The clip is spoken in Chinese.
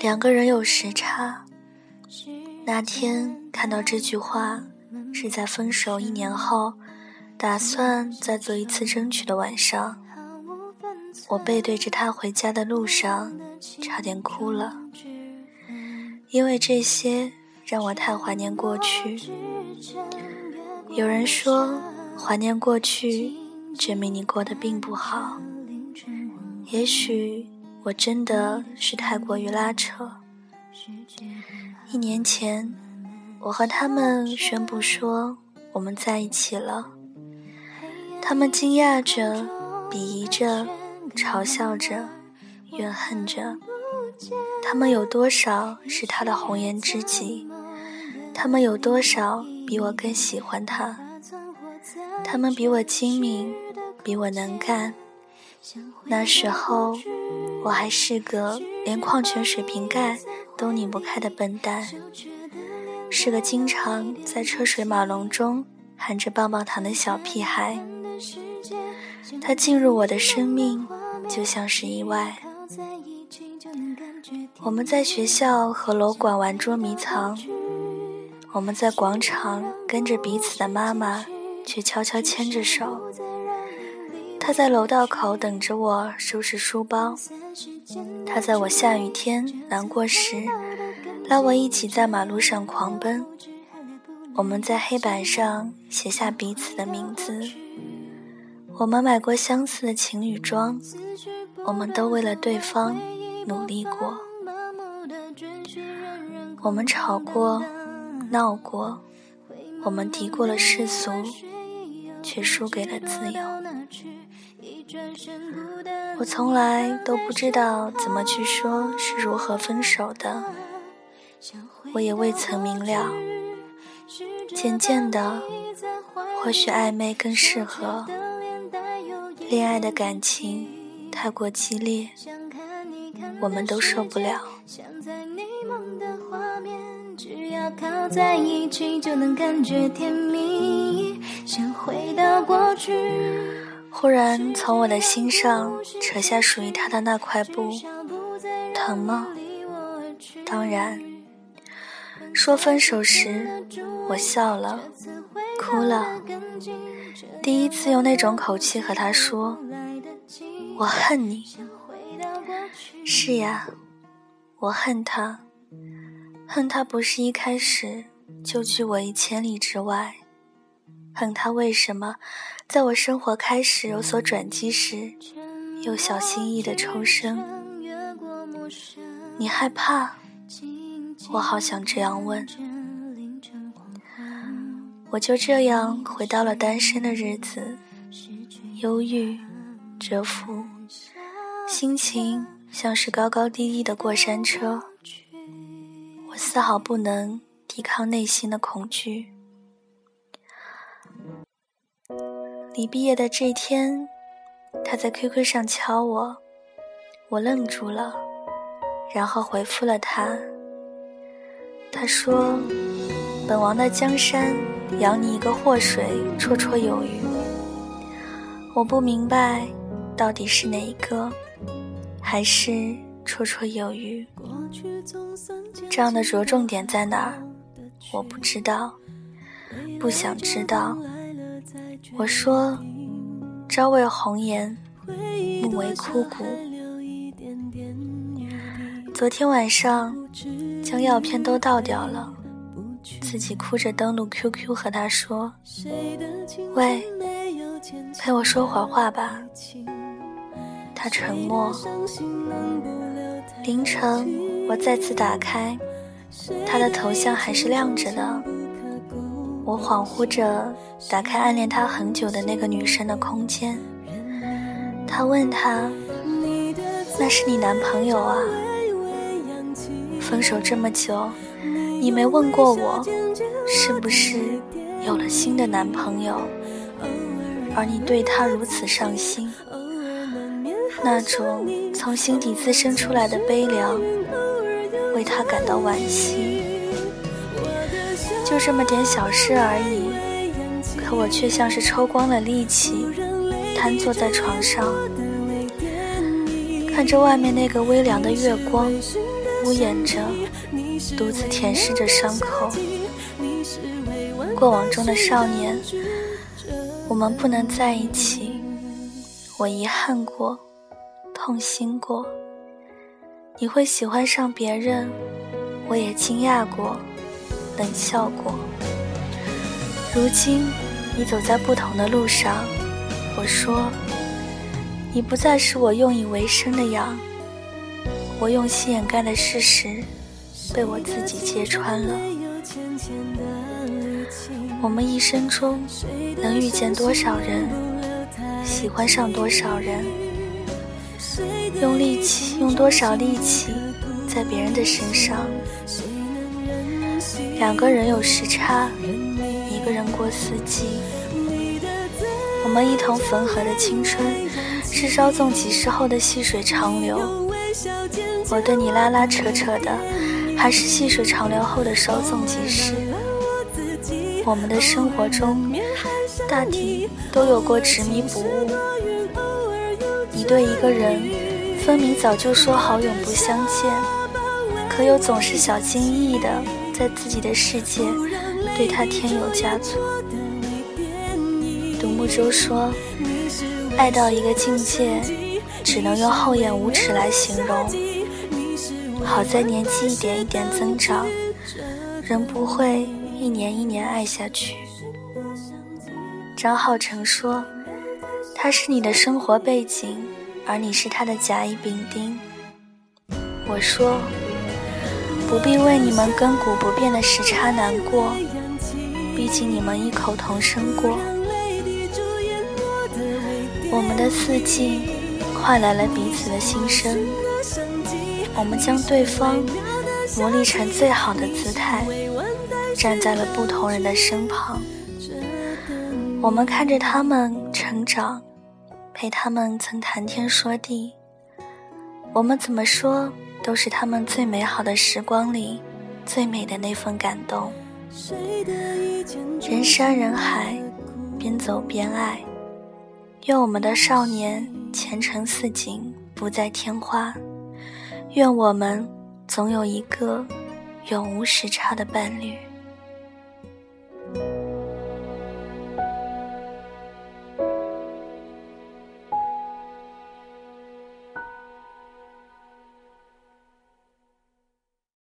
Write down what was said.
两个人有时差。那天看到这句话，是在分手一年后，打算再做一次争取的晚上。我背对着他回家的路上，差点哭了，因为这些让我太怀念过去。有人说，怀念过去，证明你过得并不好。也许我真的是太过于拉扯。一年前，我和他们宣布说我们在一起了，他们惊讶着，鄙夷着。嘲笑着，怨恨着，他们有多少是他的红颜知己？他们有多少比我更喜欢他？他们比我精明，比我能干。那时候，我还是个连矿泉水瓶盖都拧不开的笨蛋，是个经常在车水马龙中含着棒棒糖的小屁孩。他进入我的生命。就像是意外。我们在学校和楼管玩捉迷藏，我们在广场跟着彼此的妈妈，却悄悄牵着手。他在楼道口等着我收拾书包，他在我下雨天难过时，拉我一起在马路上狂奔。我们在黑板上写下彼此的名字。我们买过相似的情侣装，我们都为了对方努力过。我们吵过，闹过，我们敌过了世俗，却输给了自由。我从来都不知道怎么去说是如何分手的，我也未曾明了。渐渐的，或许暧昧更适合。恋爱的感情太过激烈，我们都受不了。忽然从我的心上扯下属于他的那块布，疼吗？当然。说分手时，我笑了，哭了。第一次用那种口气和他说：“我恨你。”是呀，我恨他，恨他不是一开始就拒我于千里之外，恨他为什么在我生活开始有所转机时，又小心翼翼的抽身。你害怕？我好想这样问。我就这样回到了单身的日子，忧郁、蛰伏，心情像是高高低低的过山车。我丝毫不能抵抗内心的恐惧。离毕业的这天，他在 QQ 上敲我，我愣住了，然后回复了他。他说：“本王的江山。”养你一个祸水，绰绰有余。我不明白，到底是哪一个，还是绰绰有余？这样的着重点在哪儿？我不知道，不想知道。我说：朝为红颜，暮为枯骨。昨天晚上，将药片都倒掉了。自己哭着登录 QQ 和他说：“喂，陪我说会儿话吧。”他沉默。凌晨，我再次打开，他的头像还是亮着的。我恍惚着打开暗恋他很久的那个女生的空间。他问他：“那是你男朋友啊？分手这么久。”你没问过我，是不是有了新的男朋友？而你对他如此上心，那种从心底滋生出来的悲凉，为他感到惋惜。就这么点小事而已，可我却像是抽光了力气，瘫坐在床上，看着外面那个微凉的月光，敷衍着，独自舔舐着伤口。过往中的少年，我们不能在一起，我遗憾过，痛心过。你会喜欢上别人，我也惊讶过，冷笑过。如今，你走在不同的路上，我说，你不再是我用以为生的羊。我用心掩盖的事实，被我自己揭穿了。我们一生中能遇见多少人，喜欢上多少人，用力气用多少力气在别人的身上。两个人有时差，一个人过四季。我们一同缝合的青春，是稍纵即逝后的细水长流。我对你拉拉扯扯的，还是细水长流后的稍纵即逝。我们的生活中，大抵都有过执迷不悟。你对一个人，分明早就说好永不相见，可又总是小心翼翼的在自己的世界对他添油加醋。独木舟说，爱到一个境界。只能用厚颜无耻来形容。好在年纪一点一点增长，人不会一年一年爱下去。张浩成说：“他是你的生活背景，而你是他的甲乙丙丁。”我说：“不必为你们亘古不变的时差难过，毕竟你们异口同声过。我们的四季。”换来了彼此的心声，我们将对方磨砺成最好的姿态，站在了不同人的身旁。我们看着他们成长，陪他们曾谈天说地。我们怎么说，都是他们最美好的时光里最美的那份感动。人山人海，边走边爱。愿我们的少年前程似锦，不再添花。愿我们总有一个永无时差的伴侣。